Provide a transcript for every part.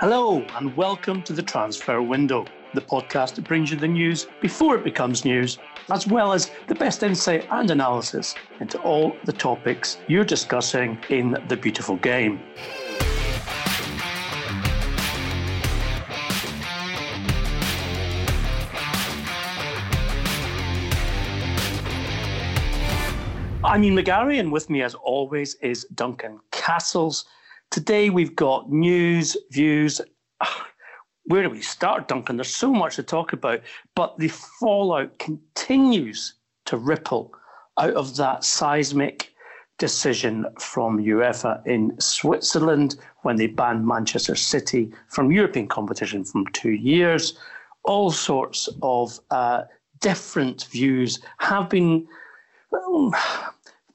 Hello, and welcome to the Transfer Window, the podcast that brings you the news before it becomes news, as well as the best insight and analysis into all the topics you're discussing in the beautiful game. I'm Ian McGarry, and with me, as always, is Duncan Castles. Today we've got news, views. Where do we start, Duncan? There's so much to talk about, but the fallout continues to ripple out of that seismic decision from UEFA in Switzerland when they banned Manchester City from European competition from two years. All sorts of uh, different views have been well,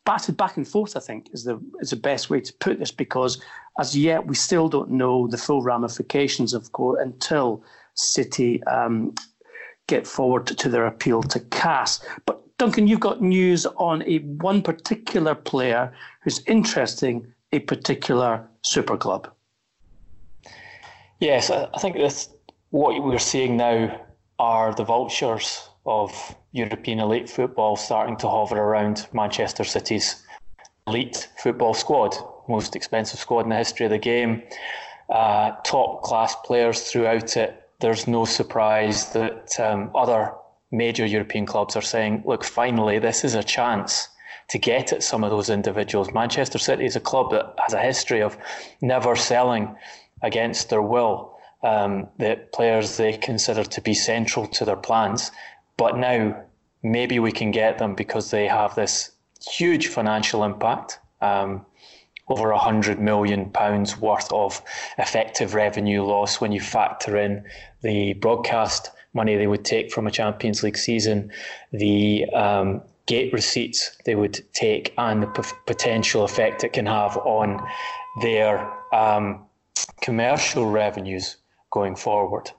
battered back and forth. I think is the is the best way to put this because as yet we still don't know the full ramifications of court until City um, get forward to their appeal to CAS. But Duncan, you've got news on a one particular player who's interesting a particular super club. Yes, I think that's what we're seeing now are the vultures of European elite football starting to hover around Manchester City's elite football squad, most expensive squad in the history of the game. Uh, top class players throughout it. There's no surprise that um, other major European clubs are saying, look, finally, this is a chance to get at some of those individuals. Manchester City is a club that has a history of never selling against their will um, the players they consider to be central to their plans. But now maybe we can get them because they have this huge financial impact. Um, over a hundred million pounds worth of effective revenue loss when you factor in the broadcast money they would take from a Champions League season, the um, gate receipts they would take, and the p- potential effect it can have on their um, commercial revenues going forward.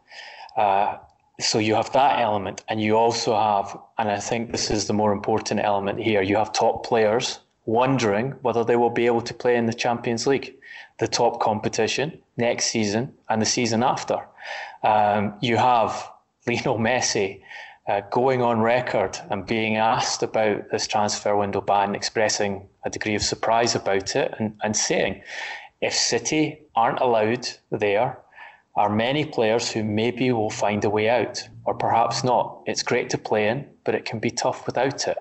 Uh, so you have that element, and you also have, and I think this is the more important element here, you have top players wondering whether they will be able to play in the Champions League, the top competition next season and the season after. Um, you have Lionel Messi uh, going on record and being asked about this transfer window ban, expressing a degree of surprise about it and, and saying, if City aren't allowed there, are many players who maybe will find a way out, or perhaps not. It's great to play in, but it can be tough without it.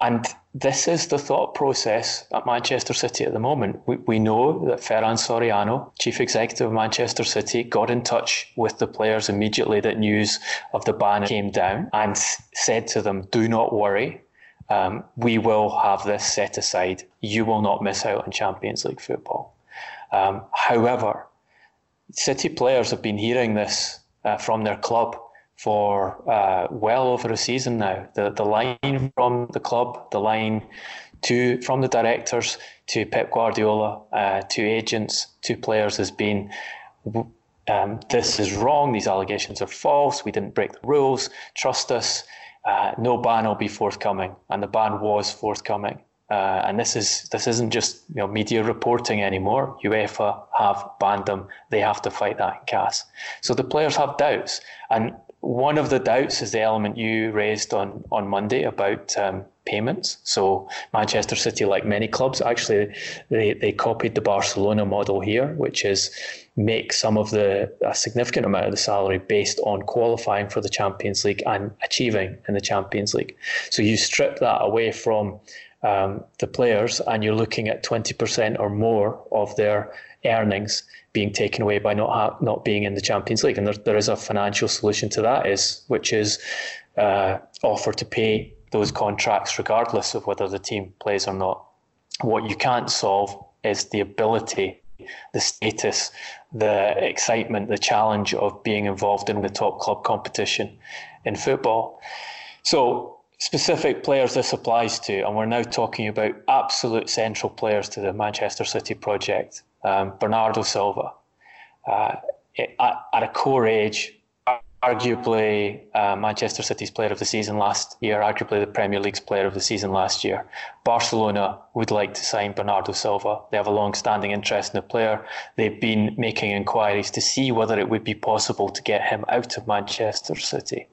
And this is the thought process at Manchester City at the moment. We, we know that Ferran Soriano, chief executive of Manchester City, got in touch with the players immediately that news of the ban came down and said to them, Do not worry. Um, we will have this set aside. You will not miss out on Champions League football. Um, however, City players have been hearing this uh, from their club for uh, well over a season now. The the line from the club, the line to from the directors to Pep Guardiola, uh, to agents, to players has been. Um, this is wrong. These allegations are false. We didn't break the rules. Trust us. Uh, no ban will be forthcoming, and the ban was forthcoming. Uh, and this is this isn't just you know media reporting anymore. UEFA have banned them. They have to fight that in CAS. So the players have doubts, and one of the doubts is the element you raised on on Monday about um, payments. So Manchester City, like many clubs, actually they they copied the Barcelona model here, which is make some of the a significant amount of the salary based on qualifying for the Champions League and achieving in the Champions League. So you strip that away from um, the players, and you're looking at 20% or more of their earnings being taken away by not ha- not being in the Champions League. And there, there is a financial solution to that, is which is uh, offer to pay those contracts regardless of whether the team plays or not. What you can't solve is the ability, the status, the excitement, the challenge of being involved in the top club competition in football. So specific players this applies to, and we're now talking about absolute central players to the Manchester City project. Um, Bernardo Silva, uh, at, at, a core age, arguably uh, Manchester City's player of the season last year, arguably the Premier League's player of the season last year. Barcelona would like to sign Bernardo Silva. They have a long standing interest in the player. They've been making inquiries to see whether it would be possible to get him out of Manchester City.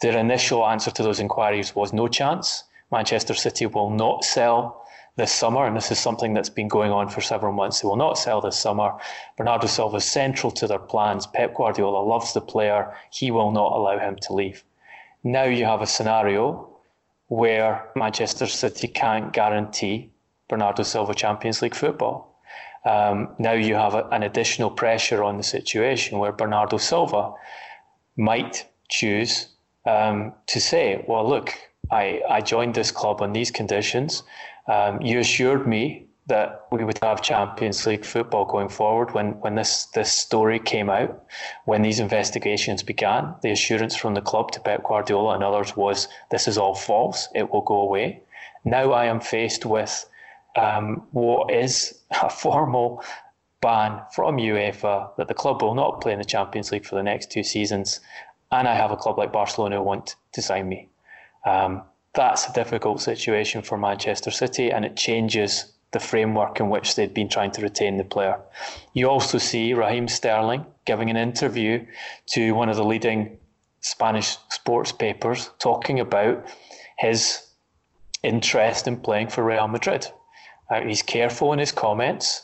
Their initial answer to those inquiries was no chance. Manchester City will not sell this summer, and this is something that's been going on for several months. They will not sell this summer. Bernardo Silva is central to their plans. Pep Guardiola loves the player. He will not allow him to leave. Now you have a scenario where Manchester City can't guarantee Bernardo Silva Champions League football. Um, now you have a, an additional pressure on the situation where Bernardo Silva might choose um, to say, well, look, I, I joined this club on these conditions. Um, you assured me that we would have Champions League football going forward when, when this, this story came out, when these investigations began. The assurance from the club to Pep Guardiola and others was this is all false, it will go away. Now I am faced with um, what is a formal ban from UEFA that the club will not play in the Champions League for the next two seasons, and I have a club like Barcelona who want to sign me. Um, that's a difficult situation for Manchester City, and it changes the framework in which they'd been trying to retain the player. You also see Raheem Sterling giving an interview to one of the leading Spanish sports papers talking about his interest in playing for Real Madrid. Uh, he's careful in his comments,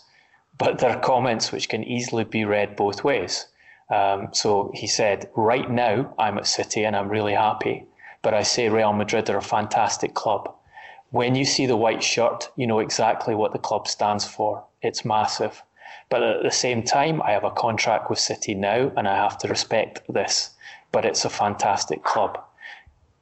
but they're comments which can easily be read both ways. Um, so he said, Right now, I'm at City and I'm really happy. But I say Real Madrid are a fantastic club. When you see the white shirt, you know exactly what the club stands for. It's massive. But at the same time, I have a contract with City now and I have to respect this. But it's a fantastic club.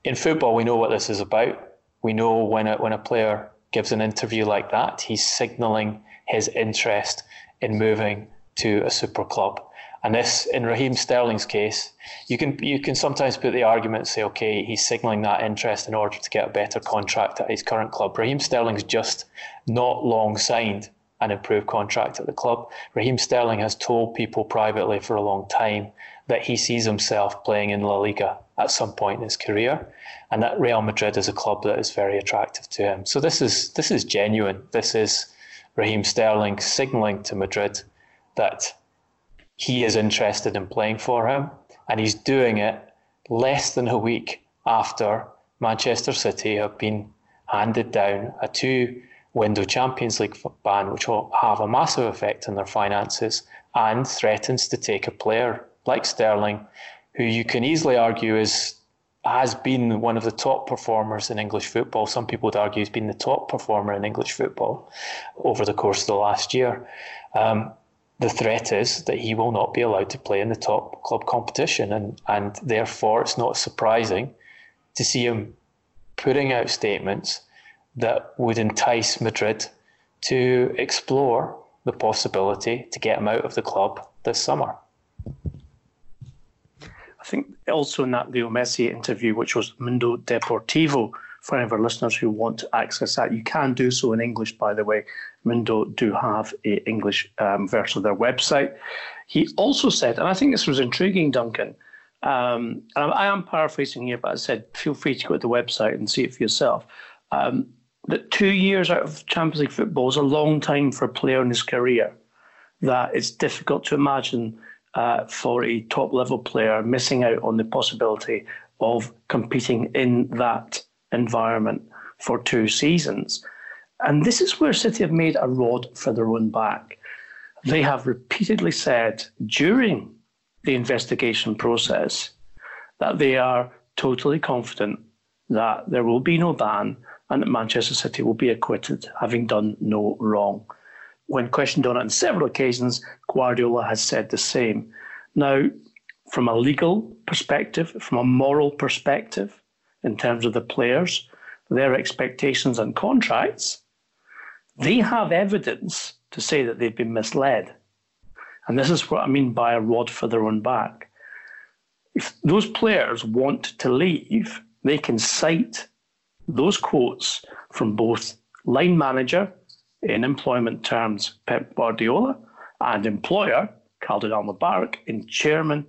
In football, we know what this is about. We know when a, when a player gives an interview like that, he's signalling his interest in moving to a super club. And this, in Raheem Sterling's case, you can you can sometimes put the argument say, okay, he's signalling that interest in order to get a better contract at his current club. Raheem Sterling's just not long signed an improved contract at the club. Raheem Sterling has told people privately for a long time that he sees himself playing in La Liga at some point in his career, and that Real Madrid is a club that is very attractive to him. So this is this is genuine. This is Raheem Sterling signalling to Madrid that he is interested in playing for him, and he's doing it less than a week after Manchester City have been handed down a two window Champions League ban, which will have a massive effect on their finances and threatens to take a player like Sterling, who you can easily argue is has been one of the top performers in English football. Some people would argue he's been the top performer in English football over the course of the last year. Um, the threat is that he will not be allowed to play in the top club competition, and and therefore it's not surprising to see him putting out statements that would entice Madrid to explore the possibility to get him out of the club this summer. I think also in that Leo Messi interview, which was Mundo Deportivo, for any of our listeners who want to access that, you can do so in English, by the way. Mundo do have a English um, version of their website. He also said, and I think this was intriguing, Duncan. Um, and I am paraphrasing here, but I said feel free to go to the website and see it for yourself. Um, that two years out of Champions League football is a long time for a player in his career. That it's difficult to imagine uh, for a top level player missing out on the possibility of competing in that environment for two seasons. And this is where City have made a rod for their own back. They have repeatedly said during the investigation process that they are totally confident that there will be no ban and that Manchester City will be acquitted, having done no wrong. When questioned on it on several occasions, Guardiola has said the same. Now, from a legal perspective, from a moral perspective, in terms of the players, their expectations and contracts, they have evidence to say that they've been misled. And this is what I mean by a rod for their own back. If those players want to leave, they can cite those quotes from both line manager, in employment terms, Pep Guardiola, and employer, Khalid Al Mubarak, in chairman,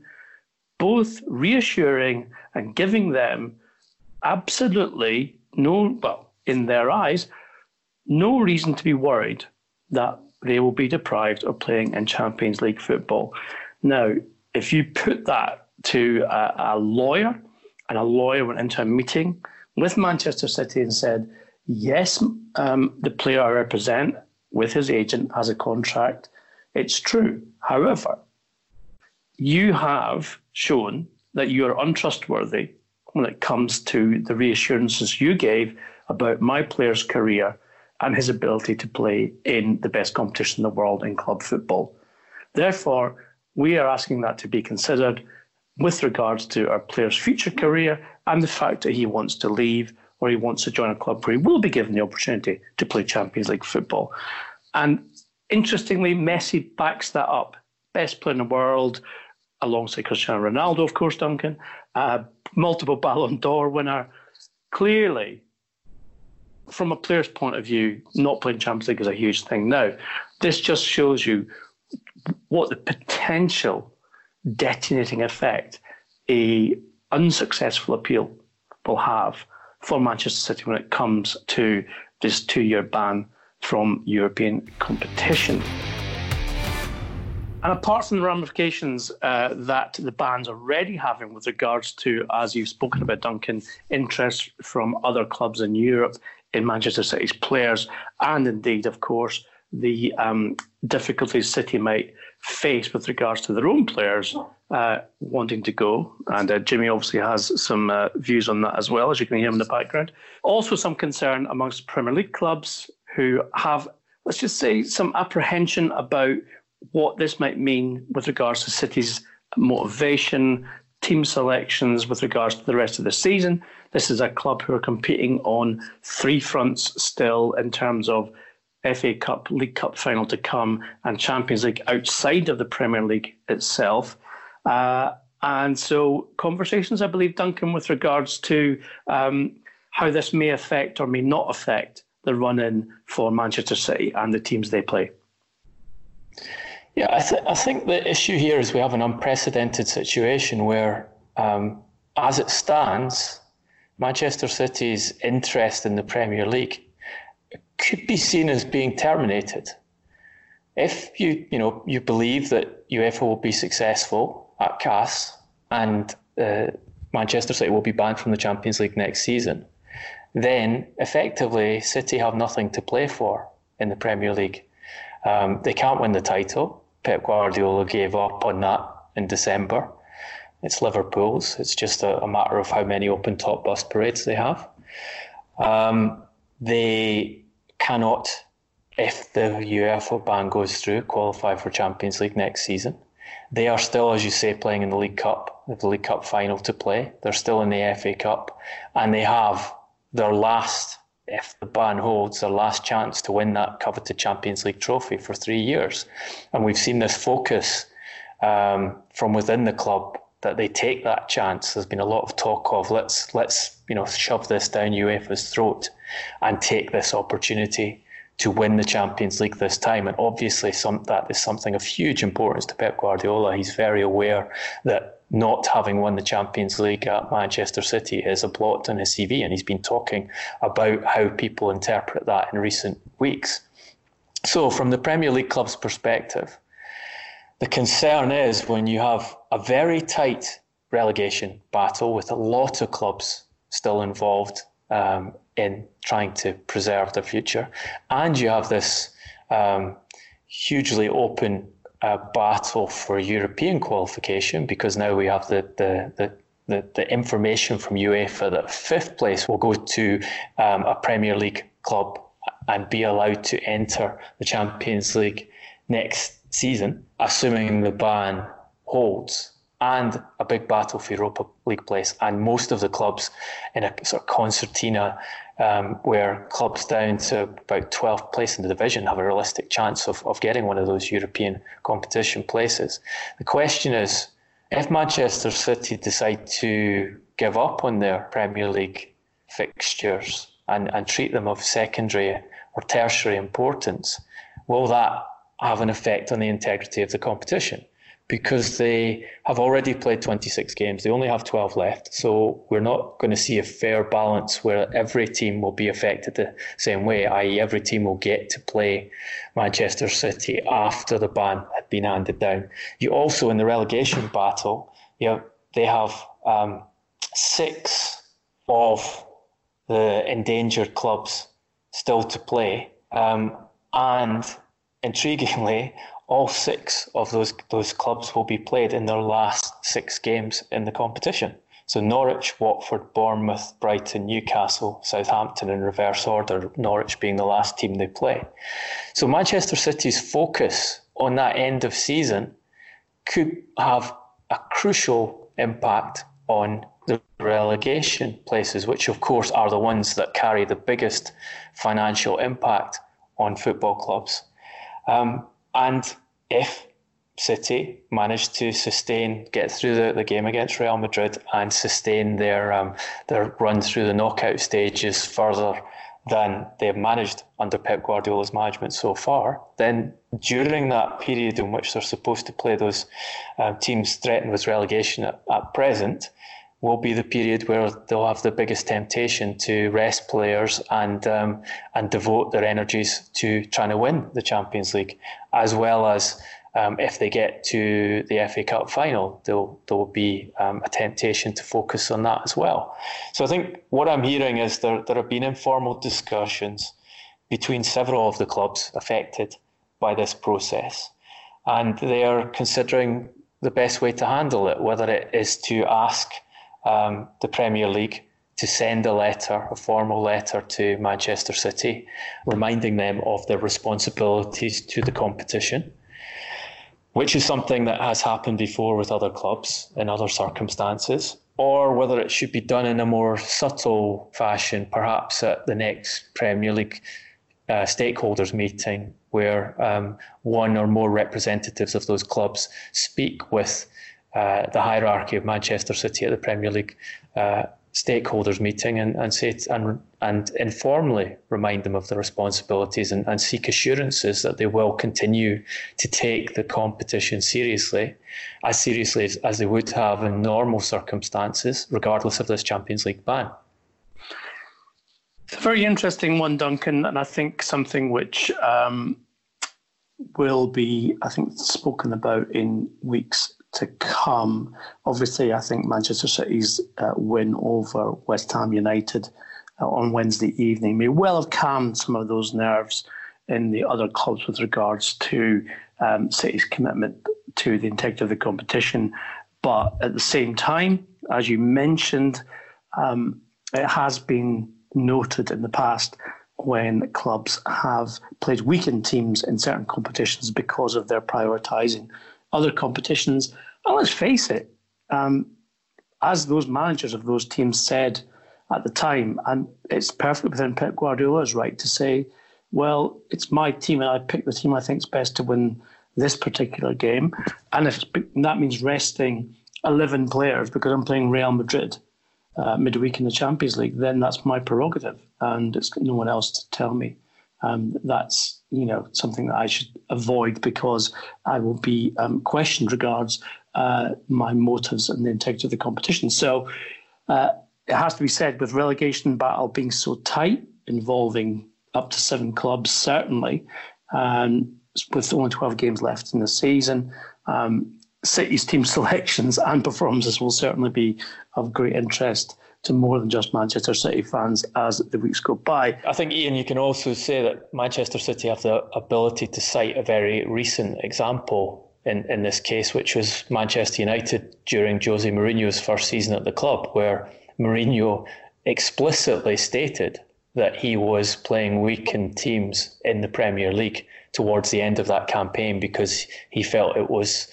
both reassuring and giving them absolutely no, well, in their eyes, no reason to be worried that they will be deprived of playing in Champions League football. Now, if you put that to a, a lawyer, and a lawyer went into a meeting with Manchester City and said, yes, um, the player I represent with his agent has a contract. It's true. However, you have shown that you are untrustworthy when it comes to the reassurances you gave about my player's career and his ability to play in the best competition in the world in club football. Therefore, we are asking that to be considered with regards to our player's future career and the fact that he wants to leave or he wants to join a club where he will be given the opportunity to play Champions League football. And interestingly, Messi backs that up. Best player in the world, alongside Cristiano Ronaldo, of course, Duncan, uh, multiple Ballon d'Or winner. Clearly, from a player's point of view, not playing Champions League is a huge thing. Now, this just shows you what the potential detonating effect a unsuccessful appeal will have for Manchester City when it comes to this two-year ban from European competition. And apart from the ramifications uh, that the ban's already having with regards to, as you've spoken about, Duncan, interest from other clubs in Europe in Manchester City's players, and indeed, of course, the um, difficulties City might face with regards to their own players uh, wanting to go. And uh, Jimmy obviously has some uh, views on that as well, as you can hear in the background. Also, some concern amongst Premier League clubs who have, let's just say, some apprehension about what this might mean with regards to City's motivation, team selections with regards to the rest of the season. This is a club who are competing on three fronts still in terms of FA Cup, League Cup final to come, and Champions League outside of the Premier League itself. Uh, and so, conversations, I believe, Duncan, with regards to um, how this may affect or may not affect the run in for Manchester City and the teams they play. Yeah, I, th- I think the issue here is we have an unprecedented situation where, um, as it stands, Manchester City's interest in the Premier League could be seen as being terminated. If you, you know, you believe that UEFA will be successful at CAS and uh, Manchester City will be banned from the Champions League next season, then effectively City have nothing to play for in the Premier League. Um, they can't win the title. Pep Guardiola gave up on that in December. It's Liverpool's. It's just a, a matter of how many open top bus parades they have. Um, they cannot, if the UEFA ban goes through, qualify for Champions League next season. They are still, as you say, playing in the League Cup, the League Cup final to play. They're still in the FA Cup, and they have their last if the ban holds, their last chance to win that coveted Champions League trophy for three years. And we've seen this focus um, from within the club that they take that chance. There's been a lot of talk of let's let's you know shove this down UEFA's throat and take this opportunity to win the Champions League this time. And obviously, some that is something of huge importance to Pep Guardiola. He's very aware that not having won the Champions League at Manchester City is a blot on his CV, and he's been talking about how people interpret that in recent weeks. So, from the Premier League club's perspective, the concern is when you have a very tight relegation battle with a lot of clubs still involved um, in trying to preserve their future, and you have this um, hugely open a battle for European qualification because now we have the, the, the the, the information from UEFA that fifth place will go to um, a Premier League club and be allowed to enter the Champions League next season, assuming the ban holds, and a big battle for Europa League place. And most of the clubs in a sort of concertina um, where clubs down to about 12th place in the division have a realistic chance of, of getting one of those European competition places. The question is if Manchester City decide to give up on their Premier League fixtures and, and treat them of secondary or tertiary importance, will that have an effect on the integrity of the competition? Because they have already played 26 games. They only have 12 left. So we're not going to see a fair balance where every team will be affected the same way, i.e., every team will get to play Manchester City after the ban had been handed down. You also, in the relegation battle, you have, they have um, six of the endangered clubs still to play. Um, and intriguingly, all six of those those clubs will be played in their last six games in the competition. So Norwich, Watford, Bournemouth, Brighton, Newcastle, Southampton in reverse order, Norwich being the last team they play. So Manchester City's focus on that end of season could have a crucial impact on the relegation places, which of course are the ones that carry the biggest financial impact on football clubs. Um, and if City manage to sustain, get through the, the game against Real Madrid and sustain their um, their run through the knockout stages further than they've managed under Pep Guardiola's management so far, then during that period in which they're supposed to play those um, teams threatened with relegation at, at present, will be the period where they'll have the biggest temptation to rest players and um, and devote their energies to trying to win the Champions League, as well as um, if they get to the FA Cup final, there'll there will be um, a temptation to focus on that as well. So I think what I'm hearing is there there have been informal discussions between several of the clubs affected by this process, and they are considering the best way to handle it, whether it is to ask um, the Premier League to send a letter, a formal letter to Manchester City, reminding them of their responsibilities to the competition, which is something that has happened before with other clubs in other circumstances, or whether it should be done in a more subtle fashion, perhaps at the next Premier League uh, stakeholders meeting, where um, one or more representatives of those clubs speak with uh, the hierarchy of Manchester City at the Premier League uh, stakeholders meeting and, and say and and informally remind them of their responsibilities and, and seek assurances that they will continue to take the competition seriously, as seriously as, as they would have in normal circumstances, regardless of this Champions League ban. It's a very interesting one, Duncan, and I think something which um, will be, I think, spoken about in weeks to come. Obviously, I think Manchester City's uh, win over West Ham United uh, on Wednesday evening may well have calmed some of those nerves in the other clubs with regards to um, City's commitment to the integrity of the competition. But at the same time, as you mentioned, um, it has been noted in the past when clubs have played weakened teams in certain competitions because of their prioritising other competitions. And let's face it, um, as those managers of those teams said at the time, and it's perfectly within Pep Guardiola's right to say, well, it's my team and I pick the team I think is best to win this particular game. And if that means resting 11 players because I'm playing Real Madrid uh, midweek in the Champions League, then that's my prerogative. And it's no one else to tell me um, that's you know something that I should avoid because I will be um, questioned regards uh, my motives and the integrity of the competition. So uh, it has to be said with relegation battle being so tight, involving up to seven clubs, certainly, and with only 12 games left in the season. Um, City's team selections and performances will certainly be of great interest to more than just Manchester City fans as the weeks go by. I think, Ian, you can also say that Manchester City have the ability to cite a very recent example in, in this case, which was Manchester United during Jose Mourinho's first season at the club, where Mourinho explicitly stated that he was playing weakened teams in the Premier League towards the end of that campaign because he felt it was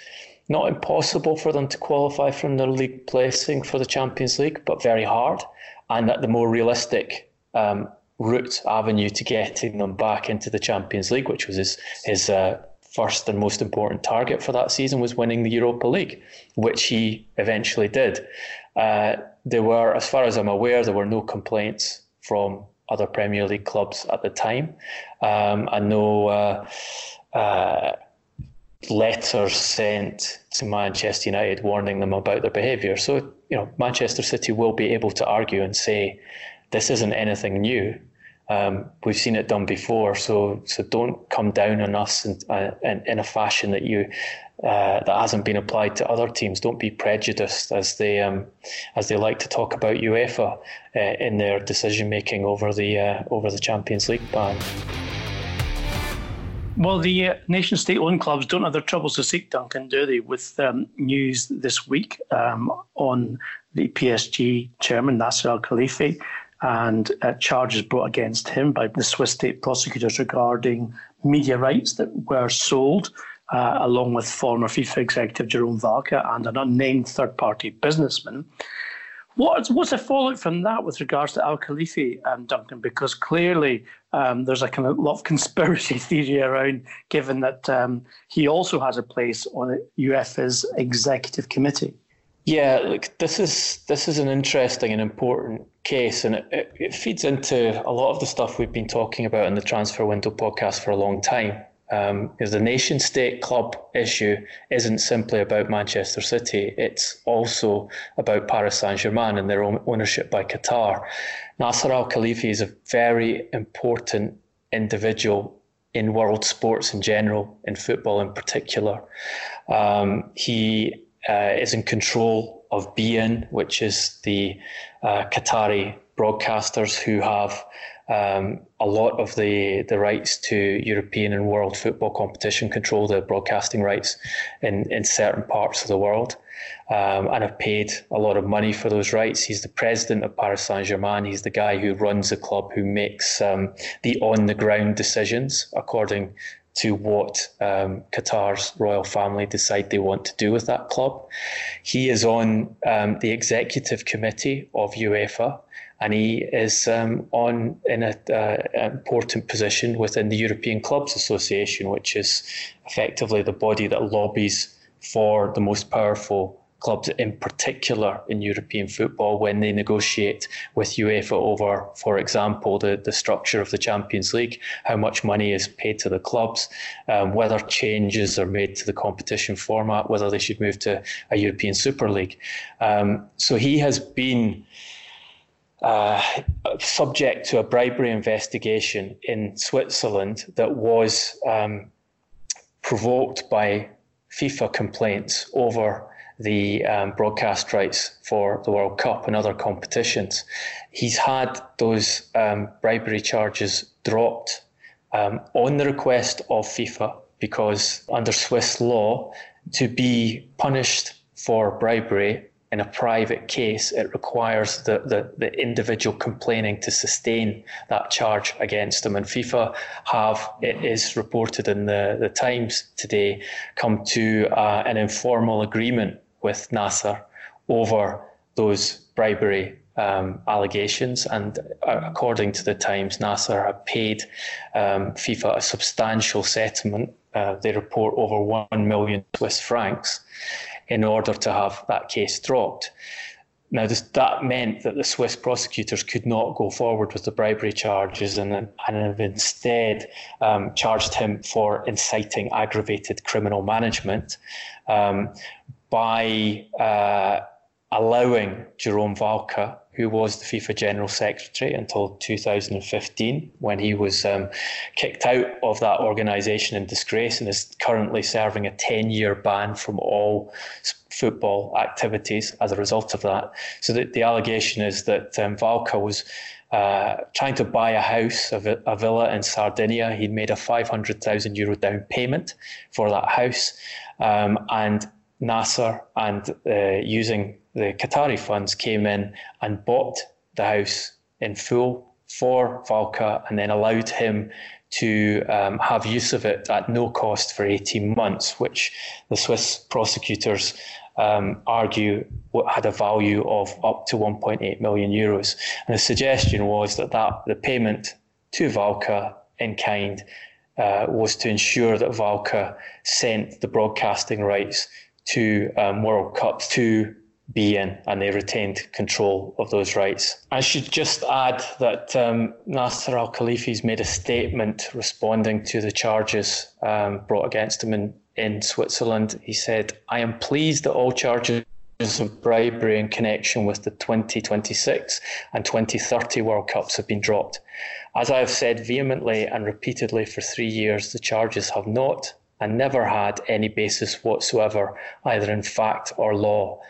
not impossible for them to qualify from their league placing for the Champions League, but very hard. And that the more realistic um, route avenue to getting them back into the Champions League, which was his his uh, first and most important target for that season, was winning the Europa League, which he eventually did. Uh, there were, as far as I'm aware, there were no complaints from other Premier League clubs at the time, um, and no. Uh, uh letters sent to Manchester United warning them about their behaviour. So, you know, Manchester City will be able to argue and say, this isn't anything new. Um, we've seen it done before, so so don't come down on us in, uh, in, in, a fashion that you uh, that hasn't been applied to other teams. Don't be prejudiced as they um, as they like to talk about UEFA uh, in their decision making over the uh, over the Champions League ban. Well, the uh, nation state owned clubs don't have their troubles to seek, Duncan, do they? With um, news this week um, on the PSG chairman, Nasser Al Khelaifi, and uh, charges brought against him by the Swiss state prosecutors regarding media rights that were sold, uh, along with former FIFA executive Jerome Valcke and an unnamed third party businessman. What's, what's the fallout from that with regards to Al Khelaifi, um, Duncan? Because clearly um, there's a kind of lot of conspiracy theory around, given that um, he also has a place on UEFA's executive committee. Yeah, look, this is this is an interesting and important case, and it, it feeds into a lot of the stuff we've been talking about in the Transfer Window podcast for a long time. Um, because the nation state club issue isn't simply about Manchester City, it's also about Paris Saint Germain and their own ownership by Qatar. Nasser Al Khelaifi is a very important individual in world sports in general, in football in particular. Um, he uh, is in control of beIN, which is the uh, Qatari broadcasters who have um, a lot of the, the rights to European and world football competition, control the broadcasting rights in, in certain parts of the world, um, and have paid a lot of money for those rights. He's the president of Paris Saint Germain. He's the guy who runs the club, who makes um, the on the ground decisions according to what um, Qatar's royal family decide they want to do with that club. He is on um, the executive committee of UEFA, and he is um, on in an important position within the European Clubs Association, which is effectively the body that lobbies for the most powerful clubs in particular in European football when they negotiate with UEFA over, for example, the, the structure of the Champions League, how much money is paid to the clubs, um, whether changes are made to the competition format, whether they should move to a European Super League. Um, so he has been. Uh, subject to a bribery investigation in Switzerland that was um, provoked by FIFA complaints over the um, broadcast rights for the World Cup and other competitions. He's had those um, bribery charges dropped um, on the request of FIFA because under Swiss law, to be punished for bribery in a private case, it requires the, the, the, individual complaining to sustain that charge against them. And FIFA have, it is reported in the, the Times today, come to uh, an informal agreement with Nasser over those bribery um, allegations. And uh, according to the Times, Nasser had paid um, FIFA a substantial settlement. Uh, they report over 1 million Swiss francs in order to have that case dropped. Now, this, that meant that the Swiss prosecutors could not go forward with the bribery charges and, and have instead um, charged him for inciting aggravated criminal management. Um, by uh, allowing Jerome Valcke, who was the FIFA General Secretary until 2015, when he was um, kicked out of that organisation in disgrace and is currently serving a 10 year ban from all football activities as a result of that. So the, the allegation is that um, Valcke was uh, trying to buy a house, a, a villa in Sardinia. He'd made a 500,000 euro down payment for that house. Um, and Nasser and uh, using the Qatari funds came in and bought the house in full for Valcke and then allowed him to um, have use of it at no cost for 18 months, which the Swiss prosecutors um, argue had a value of up to 1.8 million euros. And the suggestion was that, that the payment to Valcke in kind uh, was to ensure that Valcke sent the broadcasting rights to um, World Cups to beIN, and they retained control of those rights. I should just add that um, Nasser Al Khelaifi's made a statement responding to the charges um, brought against him in, in Switzerland. He said, I am pleased that all charges of bribery in connection with the 2026 and 2030 World Cups have been dropped. As I have said vehemently and repeatedly for three years, the charges have not and never had any basis whatsoever, either in fact or law.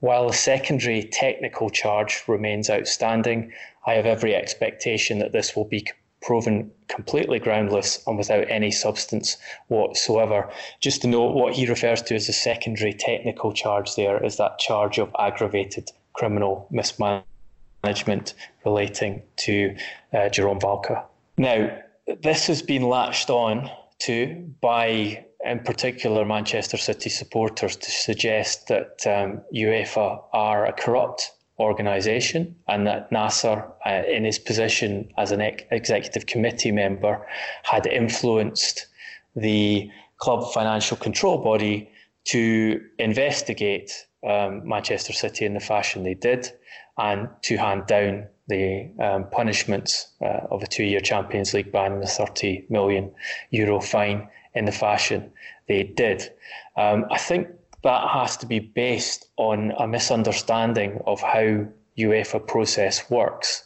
While the secondary technical charge remains outstanding, I have every expectation that this will be proven completely groundless and without any substance whatsoever. Just to note, what he refers to as a secondary technical charge there is that charge of aggravated criminal mismanagement relating to uh, Jerome Valcke. Now, this has been latched on to by, in particular, Manchester City supporters to suggest that um, UEFA are a corrupt organisation, and that Nasser, uh, in his position as an ex- executive committee member, had influenced the club financial control body to investigate um, Manchester City in the fashion they did and to hand down the um, punishments uh, of a two year Champions League ban and a 30 million euro fine in the fashion they did. Um, I think that has to be based on a misunderstanding of how UEFA process works.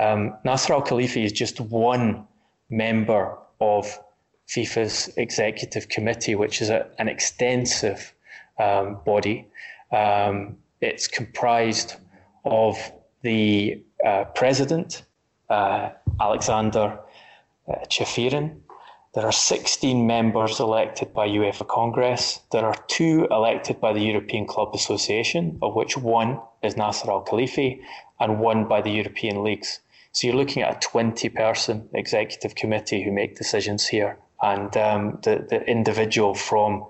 Um, Nasser Al Khelaifi is just one member of FIFA's executive committee, which is a, an extensive um, body. Um, it's comprised of the uh, president, uh, Alexander uh, Ceferin, there are 16 members elected by UEFA Congress. There are two elected by the European Club Association, of which one is Nasser Al Khelaifi and one by the European leagues. So you're looking at a 20 person executive committee who make decisions here. And um, the, the individual from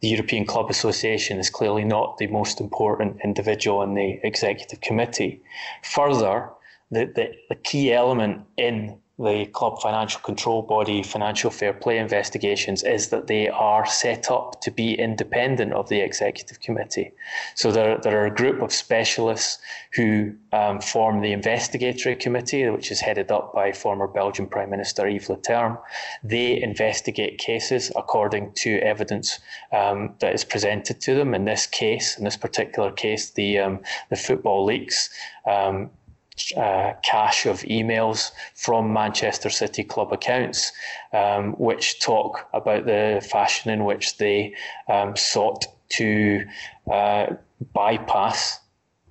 the European Club Association is clearly not the most important individual in the executive committee. Further, the, the, the key element in the club financial control body financial fair play investigations is that they are set up to be independent of the executive committee. So there, there are a group of specialists who um, form the investigatory committee, which is headed up by former Belgian Prime Minister Yves Leterme. They investigate cases according to evidence um, that is presented to them. In this case, in this particular case, the um, the football leaks um, uh, cache of emails from Manchester City club accounts, um, which talk about the fashion in which they um, sought to uh, bypass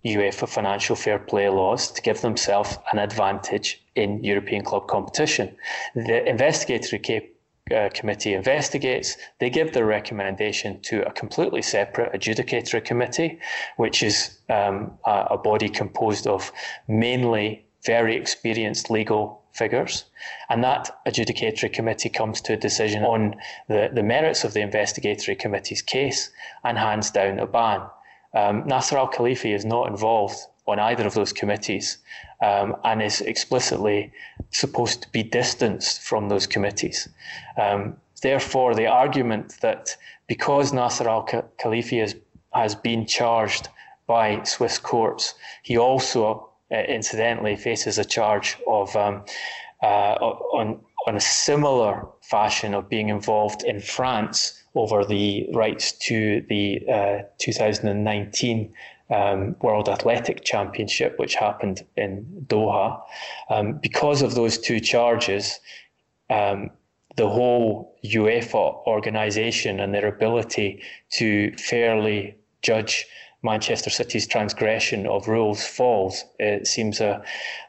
UEFA financial fair play laws to give themselves an advantage in European club competition. The investigatory uh, committee investigates, they give their recommendation to a completely separate adjudicatory committee, which is um, a, a, body composed of mainly very experienced legal figures. And that adjudicatory committee comes to a decision on the, the merits of the investigatory committee's case and hands down a ban. Um, Nasser al Khelaifi is not involved on either of those committees um, and is explicitly supposed to be distanced from those committees. Um, therefore, the argument that because Nasser al Khelaifi has, has been charged by Swiss courts, he also uh, incidentally faces a charge of um, uh, on on a similar fashion of being involved in France over the rights to the uh, 2019 um, World Athletic Championship, which happened in Doha. Um, because of those two charges, um, the whole UEFA organisation and their ability to fairly judge Manchester City's transgression of rules falls. It seems a,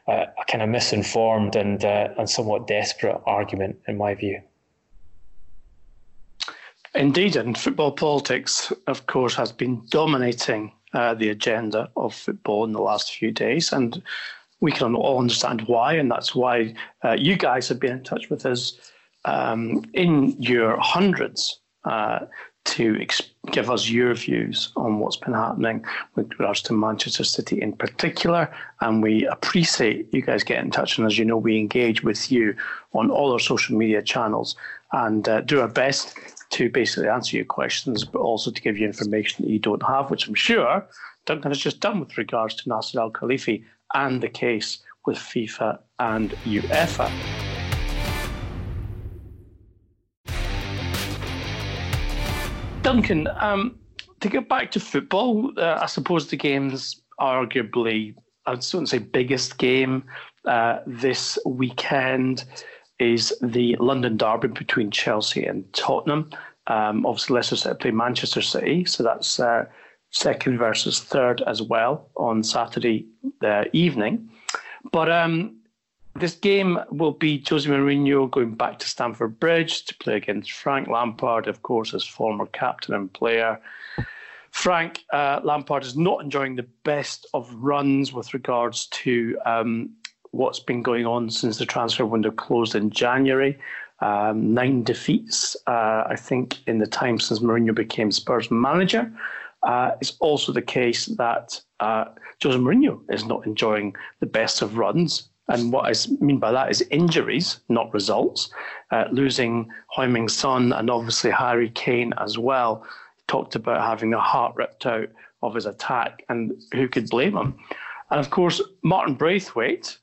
a, a kind of misinformed and, uh, and somewhat desperate argument, in my view. Indeed, and football politics, of course, has been dominating uh, the agenda of football in the last few days. And we can all understand why. And that's why uh, you guys have been in touch with us um, in your hundreds uh, to ex- give us your views on what's been happening with regards to Manchester City in particular. And we appreciate you guys getting in touch. And as you know, we engage with you on all our social media channels and uh, do our best to basically answer your questions, but also to give you information that you don't have, which I'm sure Duncan has just done with regards to Nasser Al Khelaifi and the case with FIFA and UEFA. Duncan, um, to get back to football, uh, I suppose the game's arguably, I wouldn't say biggest game uh, this weekend is the London derby between Chelsea and Tottenham. Um, obviously, Leicester City play Manchester City, so that's uh, second versus third as well on Saturday uh, evening. But um, this game will be Jose Mourinho going back to Stamford Bridge to play against Frank Lampard, of course, as former captain and player. Frank uh, Lampard is not enjoying the best of runs with regards to um, what's been going on since the transfer window closed in January. Um, nine defeats, uh, I think, in the time since Mourinho became Spurs manager. Uh, it's also the case that uh, Jose Mourinho is not enjoying the best of runs. And what I mean by that is injuries, not results. Uh, losing Heung-min Son and obviously Harry Kane as well. He talked about having the heart ripped out of his attack, and who could blame him? And of course, Martin Braithwaite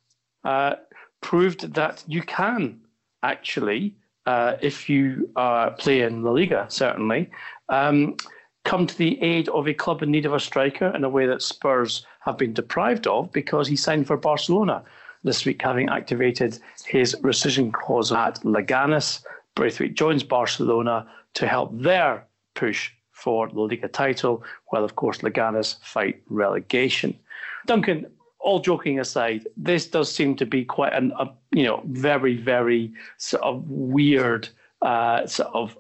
uh, proved that you can actually, uh, if you play in La Liga, certainly, um, come to the aid of a club in need of a striker in a way that Spurs have been deprived of because he signed for Barcelona this week, having activated his rescission clause at Leganes. Braithwaite joins Barcelona to help their push for the Liga title, while, of course, Leganes fight relegation. Duncan, all joking aside, this does seem to be quite an, a you know very very sort of weird uh, sort of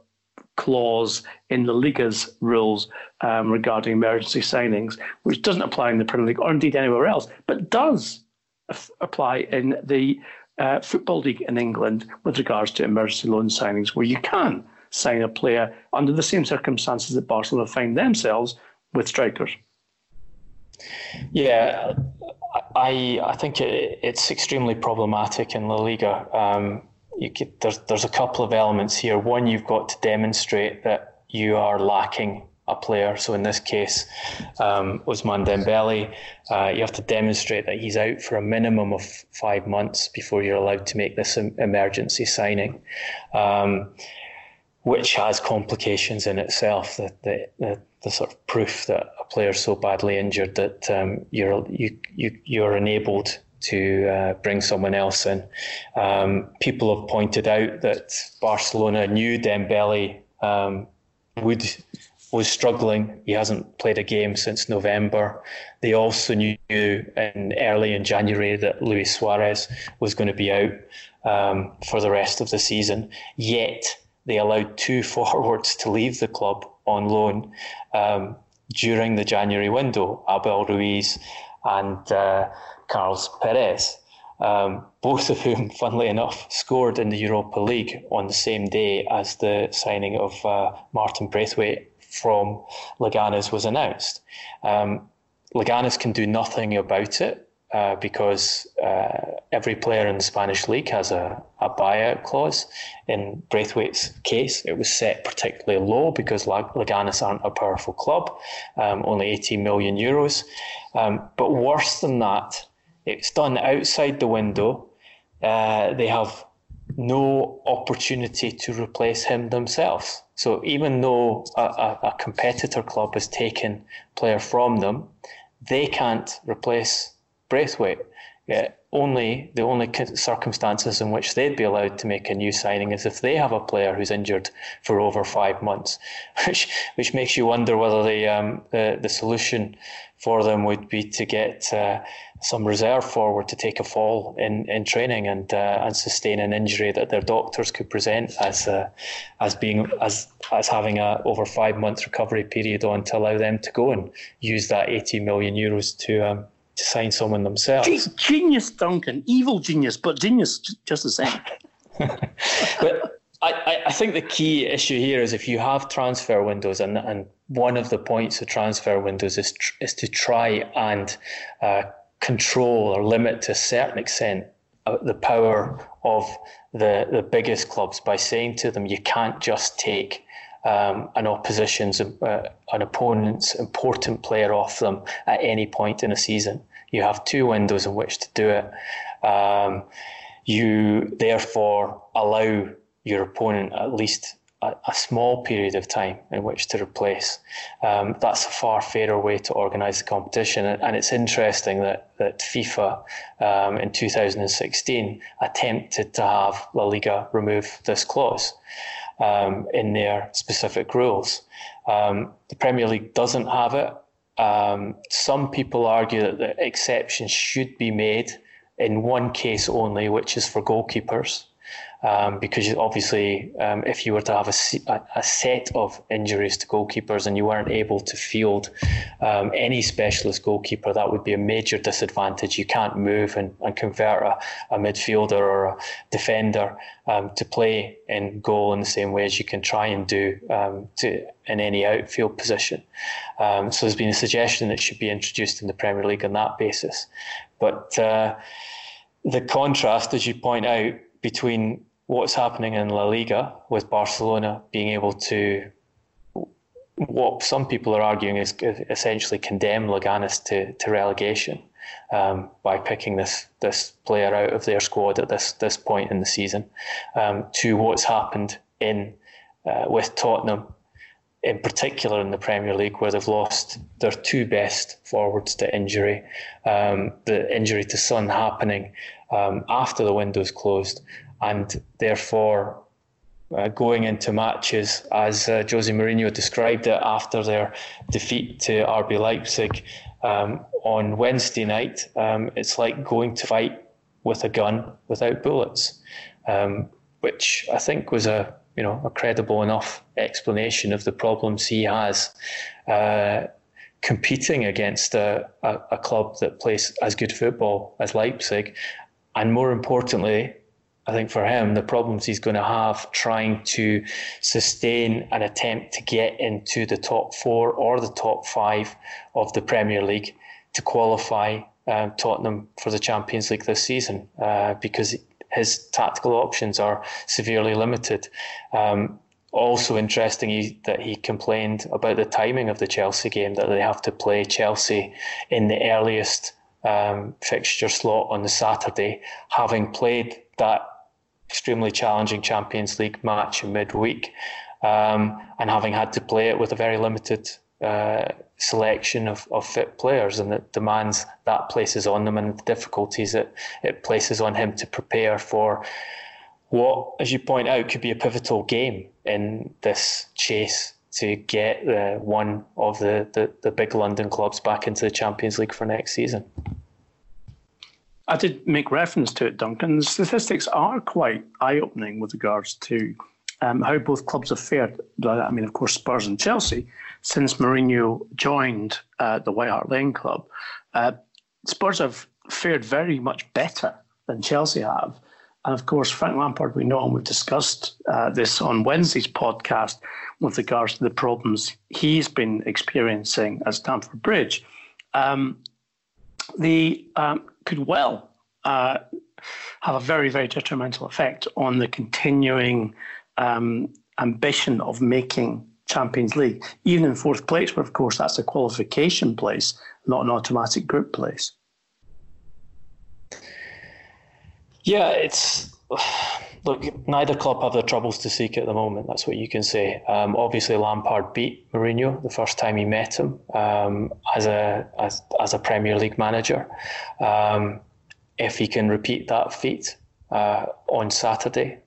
clause in the Liga's rules um, regarding emergency signings, which doesn't apply in the Premier League or indeed anywhere else, but does apply in the uh, Football League in England with regards to emergency loan signings, where you can sign a player under the same circumstances that Barcelona find themselves with strikers. Yeah, I I think it, it's extremely problematic in La Liga. Um, could, there's there's a couple of elements here. One, you've got to demonstrate that you are lacking a player. So in this case, um, Ousmane Dembele, uh, you have to demonstrate that he's out for a minimum of five months before you're allowed to make this emergency signing. Um, which has complications in itself. The, the, the, the, sort of proof that a player's so badly injured that um, you're you, you you're enabled to uh, bring someone else in. Um, people have pointed out that Barcelona knew Dembele um, would was struggling. He hasn't played a game since November. They also knew in early in January that Luis Suarez was going to be out um, for the rest of the season. Yet they allowed two forwards to leave the club on loan um, during the January window, Abel Ruiz and uh, Carlos Perez. Um, both of whom, funnily enough, scored in the Europa League on the same day as the signing of uh, Martin Braithwaite from Leganes was announced. Um, Leganes can do nothing about it uh, because uh, every player in the Spanish league has a, a buyout clause. In Braithwaite's case, it was set particularly low because Leganes aren't a powerful club, um, only 18 million euros. Um, but worse than that, it's done outside the window. Uh, they have no opportunity to replace him themselves. So even though a, a, a competitor club has taken player from them, they can't replace Braithwaite. Yeah, only the only circumstances in which they'd be allowed to make a new signing is if they have a player who's injured for over five months, which which makes you wonder whether the um, the, the solution for them would be to get uh, some reserve forward to take a fall in, in training and uh, and sustain an injury that their doctors could present as uh, as being as as having a over five month recovery period on to allow them to go and use that 80 million euros to um, to sign someone themselves. Genius, Duncan. Evil genius, but genius just the same. but I, I think the key issue here is if you have transfer windows, and, and one of the points of transfer windows is, tr- is to try and uh, control or limit to a certain extent uh, the power of the, the biggest clubs by saying to them, you can't just take um, an opposition's uh, an opponent's important player off them at any point in a season. You have two windows in which to do it. Um, you therefore allow your opponent at least a, a, small period of time in which to replace. Um, that's a far fairer way to organise the competition. And, and, it's interesting that, that FIFA um, in 2016 attempted to have La Liga remove this clause um, in their specific rules. Um, the Premier League doesn't have it. Um, some people argue that the exceptions should be made in one case only, which is for goalkeepers um, because obviously, um, if you were to have a, a, set of injuries to goalkeepers and you weren't able to field um, any specialist goalkeeper, that would be a major disadvantage. You can't move and, and convert a, a midfielder or a defender um, to play in goal in the same way as you can try and do um, to, in any outfield position. Um, so there's been a suggestion that should be introduced in the Premier League on that basis. But uh, the contrast, as you point out, between what's happening in La Liga with Barcelona being able to what some people are arguing is essentially condemn Leganes to, to relegation um, by picking this this player out of their squad at this this point in the season, um, to what's happened in uh, with Tottenham, in particular in the Premier League, where they've lost their two best forwards to injury. Um, the injury to Son happening um, after the window's closed, and therefore uh, going into matches as uh, Jose Mourinho described it after their defeat to RB Leipzig um, on Wednesday night. Um, it's like going to fight with a gun without bullets, um, which I think was a you know a credible enough explanation of the problems he has. Uh, competing against a, a, a club that plays as good football as Leipzig, and more importantly, I think for him, the problems he's going to have trying to sustain an attempt to get into the top four or the top five of the Premier League to qualify um, Tottenham for the Champions League this season uh, because his tactical options are severely limited. Um, also interesting that he complained about the timing of the Chelsea game, that they have to play Chelsea in the earliest um, fixture slot on the Saturday, having played that extremely challenging Champions League match in midweek, um, and having had to play it with a very limited uh, selection of, of fit players and the demands that places on them and the difficulties that it places on him to prepare for what, as you point out, could be a pivotal game in this chase to get one of the, the, the big London clubs back into the Champions League for next season. I did make reference to it, Duncan. The statistics are quite eye opening with regards to um, how both clubs have fared. I mean, of course, Spurs and Chelsea, since Mourinho joined uh, the White Hart Lane club, uh, Spurs have fared very much better than Chelsea have. And of course, Frank Lampard, we know, and we've discussed uh, this on Wednesday's podcast with regards to the problems he's been experiencing at Stamford Bridge. Um, the um, could well uh, have a very, very detrimental effect on the continuing um, ambition of making Champions League, even in fourth place, where of course that's a qualification place, not an automatic group place. Yeah, it's look. Neither club have the troubles to seek at the moment. That's what you can say. Um, obviously, Lampard beat Mourinho the first time he met him um, as a as, as a Premier League manager. Um, if he can repeat that feat uh, on Saturday,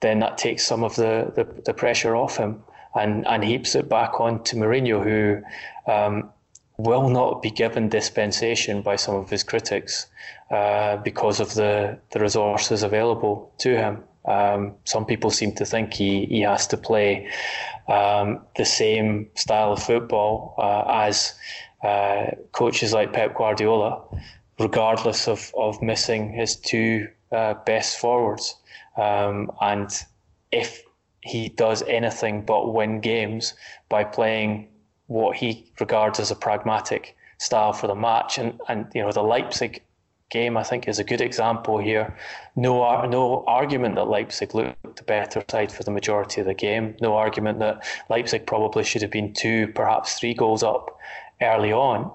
then that takes some of the, the, the, pressure off him and, and heaps it back on to Mourinho, who um, will not be given dispensation by some of his critics uh, because of the, the resources available to him. Um, some people seem to think he, he has to play um, the same style of football uh, as uh, coaches like Pep Guardiola regardless of, of missing his two uh, best forwards. Um, and if he does anything but win games by playing what he regards as a pragmatic style for the match, and, and you know the Leipzig game I think is a good example here. No, no argument that Leipzig looked the better side for the majority of the game. No argument that Leipzig probably should have been two, perhaps three goals up early on,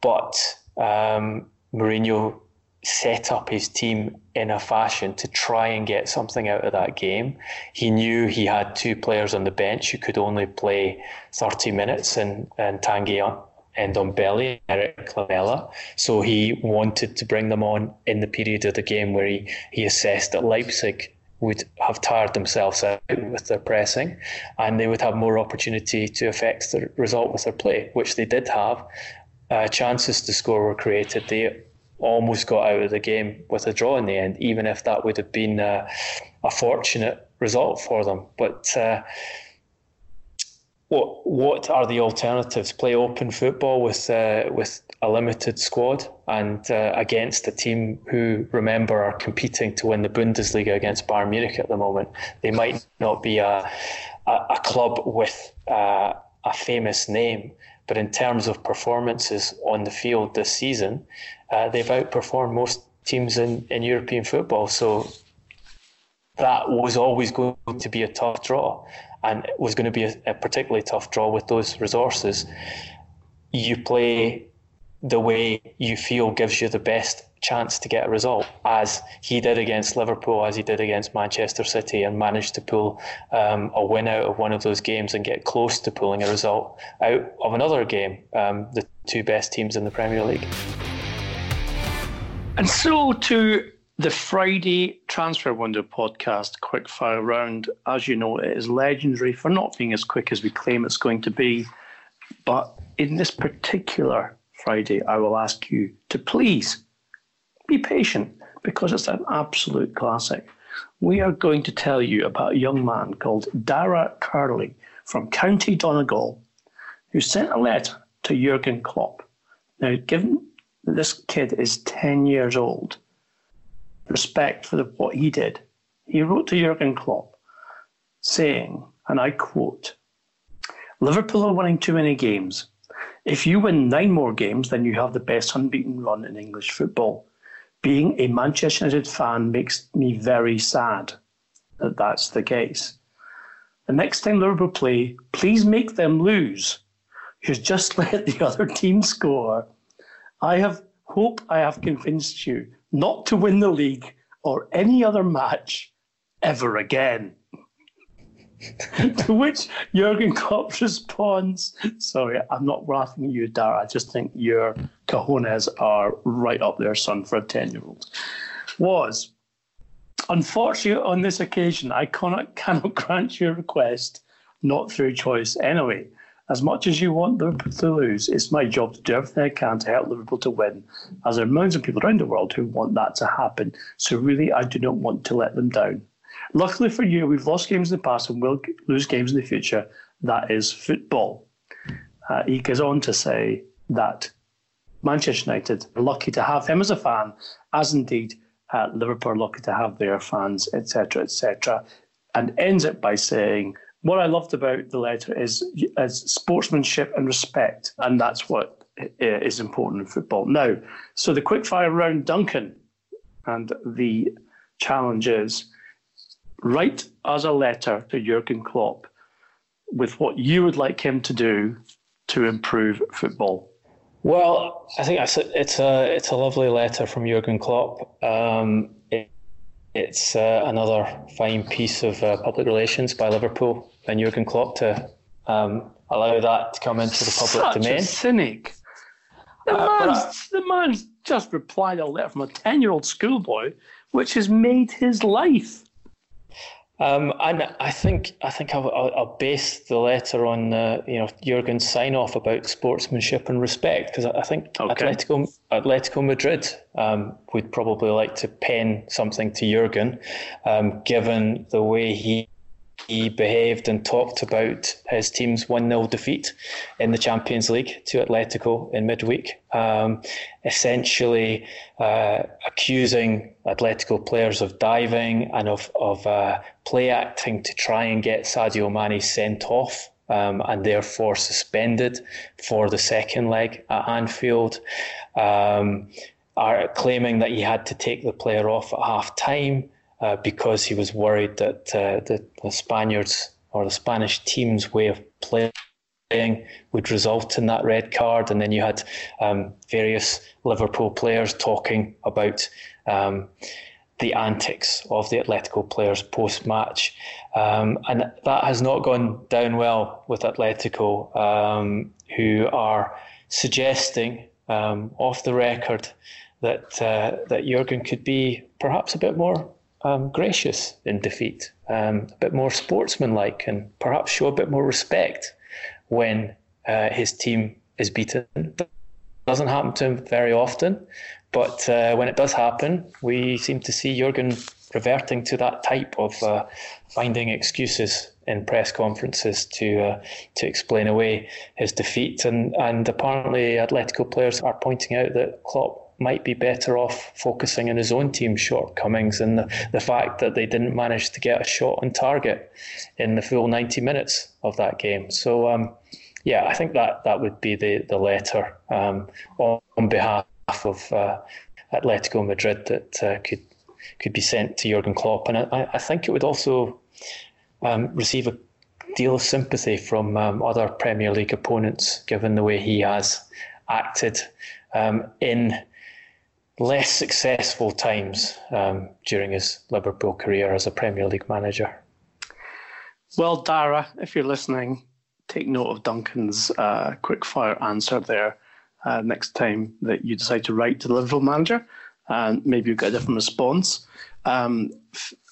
but um, Mourinho set up his team in a fashion to try and get something out of that game. He knew he had two players on the bench who could only play 30 minutes and, and Tanguy Ndombele, Eric Lamela. So he wanted to bring them on in the period of the game where he, he assessed that Leipzig would have tired themselves out with their pressing and they would have more opportunity to affect the result with their play, which they did have. Uh, chances to score were created. They almost got out of the game with a draw in the end, even if that would have been a, a fortunate result for them. But uh, what what are the alternatives? Play open football with uh, with a limited squad and uh, against a team who remember are competing to win the Bundesliga against Bayern Munich at the moment. They might not be a a, a club with uh, a famous name, but in terms of performances on the field this season, uh, they've outperformed most teams in, in European football. So that was always going to be a tough draw and it was going to be a, a particularly tough draw with those resources. You play the way you feel gives you the best chance to get a result, as he did against Liverpool, as he did against Manchester City, and managed to pull um, a win out of one of those games and get close to pulling a result out of another game, um, the two best teams in the Premier League. And so to the Friday Transfer Window podcast, quick fire round. As you know, it is legendary for not being as quick as we claim it's going to be. But in this particular Friday, I will ask you to please be patient because it's an absolute classic. We are going to tell you about a young man called Dara Curley from County Donegal who sent a letter to Jurgen Klopp. Now, given this kid is 10 years old. Respect for the, what he did. He wrote to Jurgen Klopp saying, and I quote, Liverpool are winning too many games. If you win nine more games, then you have the best unbeaten run in English football. Being a Manchester United fan makes me very sad that that's the case. The next time Liverpool play, please make them lose. You just let the other team score I have hope I have convinced you not to win the league or any other match ever again. to which Jurgen Klopp responds, Sorry, I'm not laughing at you, Dara. I just think your cojones are right up there, son, for a 10 year old. Was, unfortunately, on this occasion, I cannot, cannot grant your request, not through choice anyway as much as you want Liverpool to lose, it's my job to do everything I can to help Liverpool to win, as there are millions of people around the world who want that to happen. So really, I do not want to let them down. Luckily for you, we've lost games in the past and will lose games in the future. That is football. Uh, he goes on to say that Manchester United are lucky to have him as a fan, as indeed uh, Liverpool are lucky to have their fans, etc., etc., and ends it by saying what I loved about the letter is, is sportsmanship and respect, and that's what is important in football. Now, so the quickfire round, Duncan, and the challenge is write us a letter to Jurgen Klopp with what you would like him to do to improve football. Well, I think a it's a, it's a lovely letter from Jurgen Klopp. Um, it, it's uh, another fine piece of uh, public relations by Liverpool and Jurgen Klopp to um, allow that to come into the public Such domain. A cynic. The, uh, man's, I, the man's just replied a letter from a 10 year old schoolboy, which has made his life. Um, and I think I think I'll, I'll, base the letter on uh, you know Jurgen's sign off about sportsmanship and respect because I think okay. Atletico Atletico Madrid um, would probably like to pen something to Jurgen, um, given the way he he behaved and talked about his team's 1 0 defeat in the Champions League to Atletico in midweek, um, essentially uh, accusing Atletico players of diving and of, of uh, play acting to try and get Sadio Mane sent off. Um, and therefore suspended for the second leg at Anfield. Um, are claiming that he had to take the player off at half time uh, because he was worried that uh, the, Spaniards or the Spanish team's way of playing playing would result in that red card. And then you had um, various Liverpool players talking about um, the antics of the Atletico players post match. Um, and that has not gone down well with Atletico, um, who are suggesting um, off the record that, uh, that Jurgen could be perhaps a bit more um, gracious in defeat, um, a bit more sportsmanlike, and perhaps show a bit more respect when uh, his team is beaten. Doesn't happen to him very often, but uh, when it does happen, we seem to see Jurgen reverting to that type of uh, finding excuses in press conferences to uh, to explain away his defeat. And and apparently, Atletico players are pointing out that Klopp might be better off focusing on his own team's shortcomings and the, the fact that they didn't manage to get a shot on target in the full 90 minutes of that game. So, um, yeah, I think that that would be the the letter um, on, on, behalf of uh, Atletico Madrid that uh, could could be sent to Jurgen Klopp, and I, I think it would also um, receive a deal of sympathy from um, other Premier League opponents, given the way he has acted um, in less successful times um, during his Liverpool career as a Premier League manager. Well, Dara, if you're listening, take note of Duncan's uh, quick fire answer there uh, next time that you decide to write to the Liverpool manager, and maybe you get a different response. Um,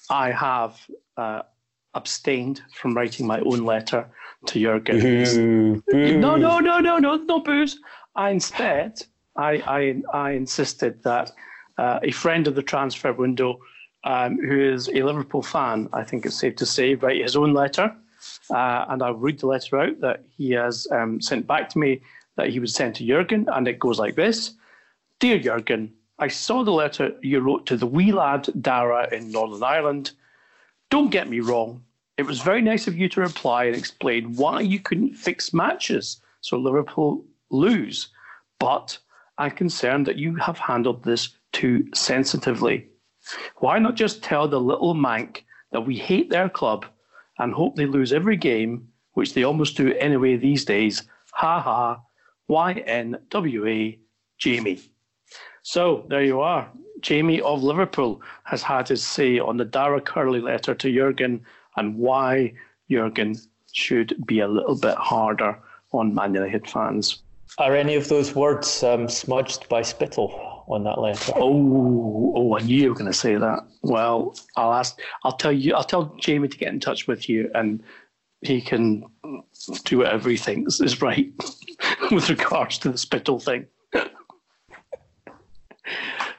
I have uh, abstained from writing my own letter to Jurgen. Boo, boo. No, no, no, no, no, no boos. I instead, I, I, I insisted that uh, a friend of the transfer window, um, who is a Liverpool fan, I think it's safe to say, write his own letter. Uh, and I'll read the letter out that he has um, sent back to me that he would send to Jurgen, and it goes like this Dear Jurgen, I saw the letter you wrote to the wee lad Dara in Northern Ireland. Don't get me wrong, it was very nice of you to reply and explain why you couldn't fix matches so Liverpool lose. But I'm concerned that you have handled this too sensitively. Why not just tell the little Manc that we hate their club and hope they lose every game, which they almost do anyway these days? Ha ha. YNWA Jamie. So there you are. Jamie of Liverpool has had his say on the Dara Curley letter to Jurgen and why Jurgen should be a little bit harder on Man United fans. Are any of those words um, smudged by spittle on that letter? Oh, oh, I knew you were going to say that. Well, I'll ask. I'll tell you. I'll tell Jamie to get in touch with you, and he can do whatever he thinks is right with regards to the spittle thing.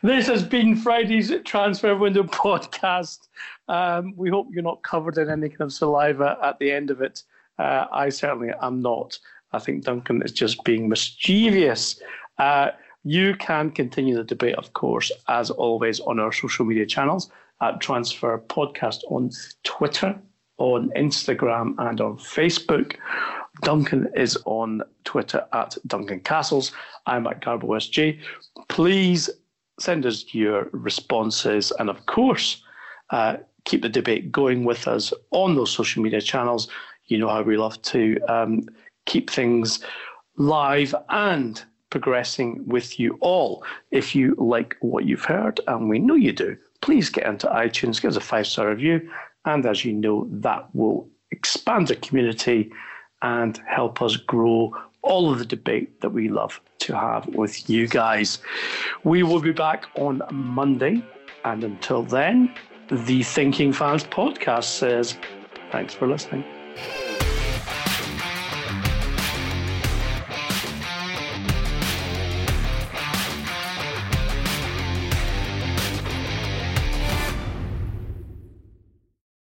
this has been Friday's transfer window podcast. Um, we hope you're not covered in any kind of saliva at the end of it. Uh, I certainly am not. I think Duncan is just being mischievous. Uh, you can continue the debate, of course, as always, on our social media channels at Transfer Podcast on Twitter, on Instagram, and on Facebook. Duncan is on Twitter at Duncan Castles. I'm at Garbo SG. Please send us your responses, and of course, uh, keep the debate going with us on those social media channels. You know how we love to um, keep things live and progressing with you all. If you like what you've heard, and we know you do, please get into iTunes, give us a five star review. And as you know, that will expand the community and help us grow all of the debate that we love to have with you guys. We will be back on Monday. And until then, the Thinking Fans podcast says thanks for listening.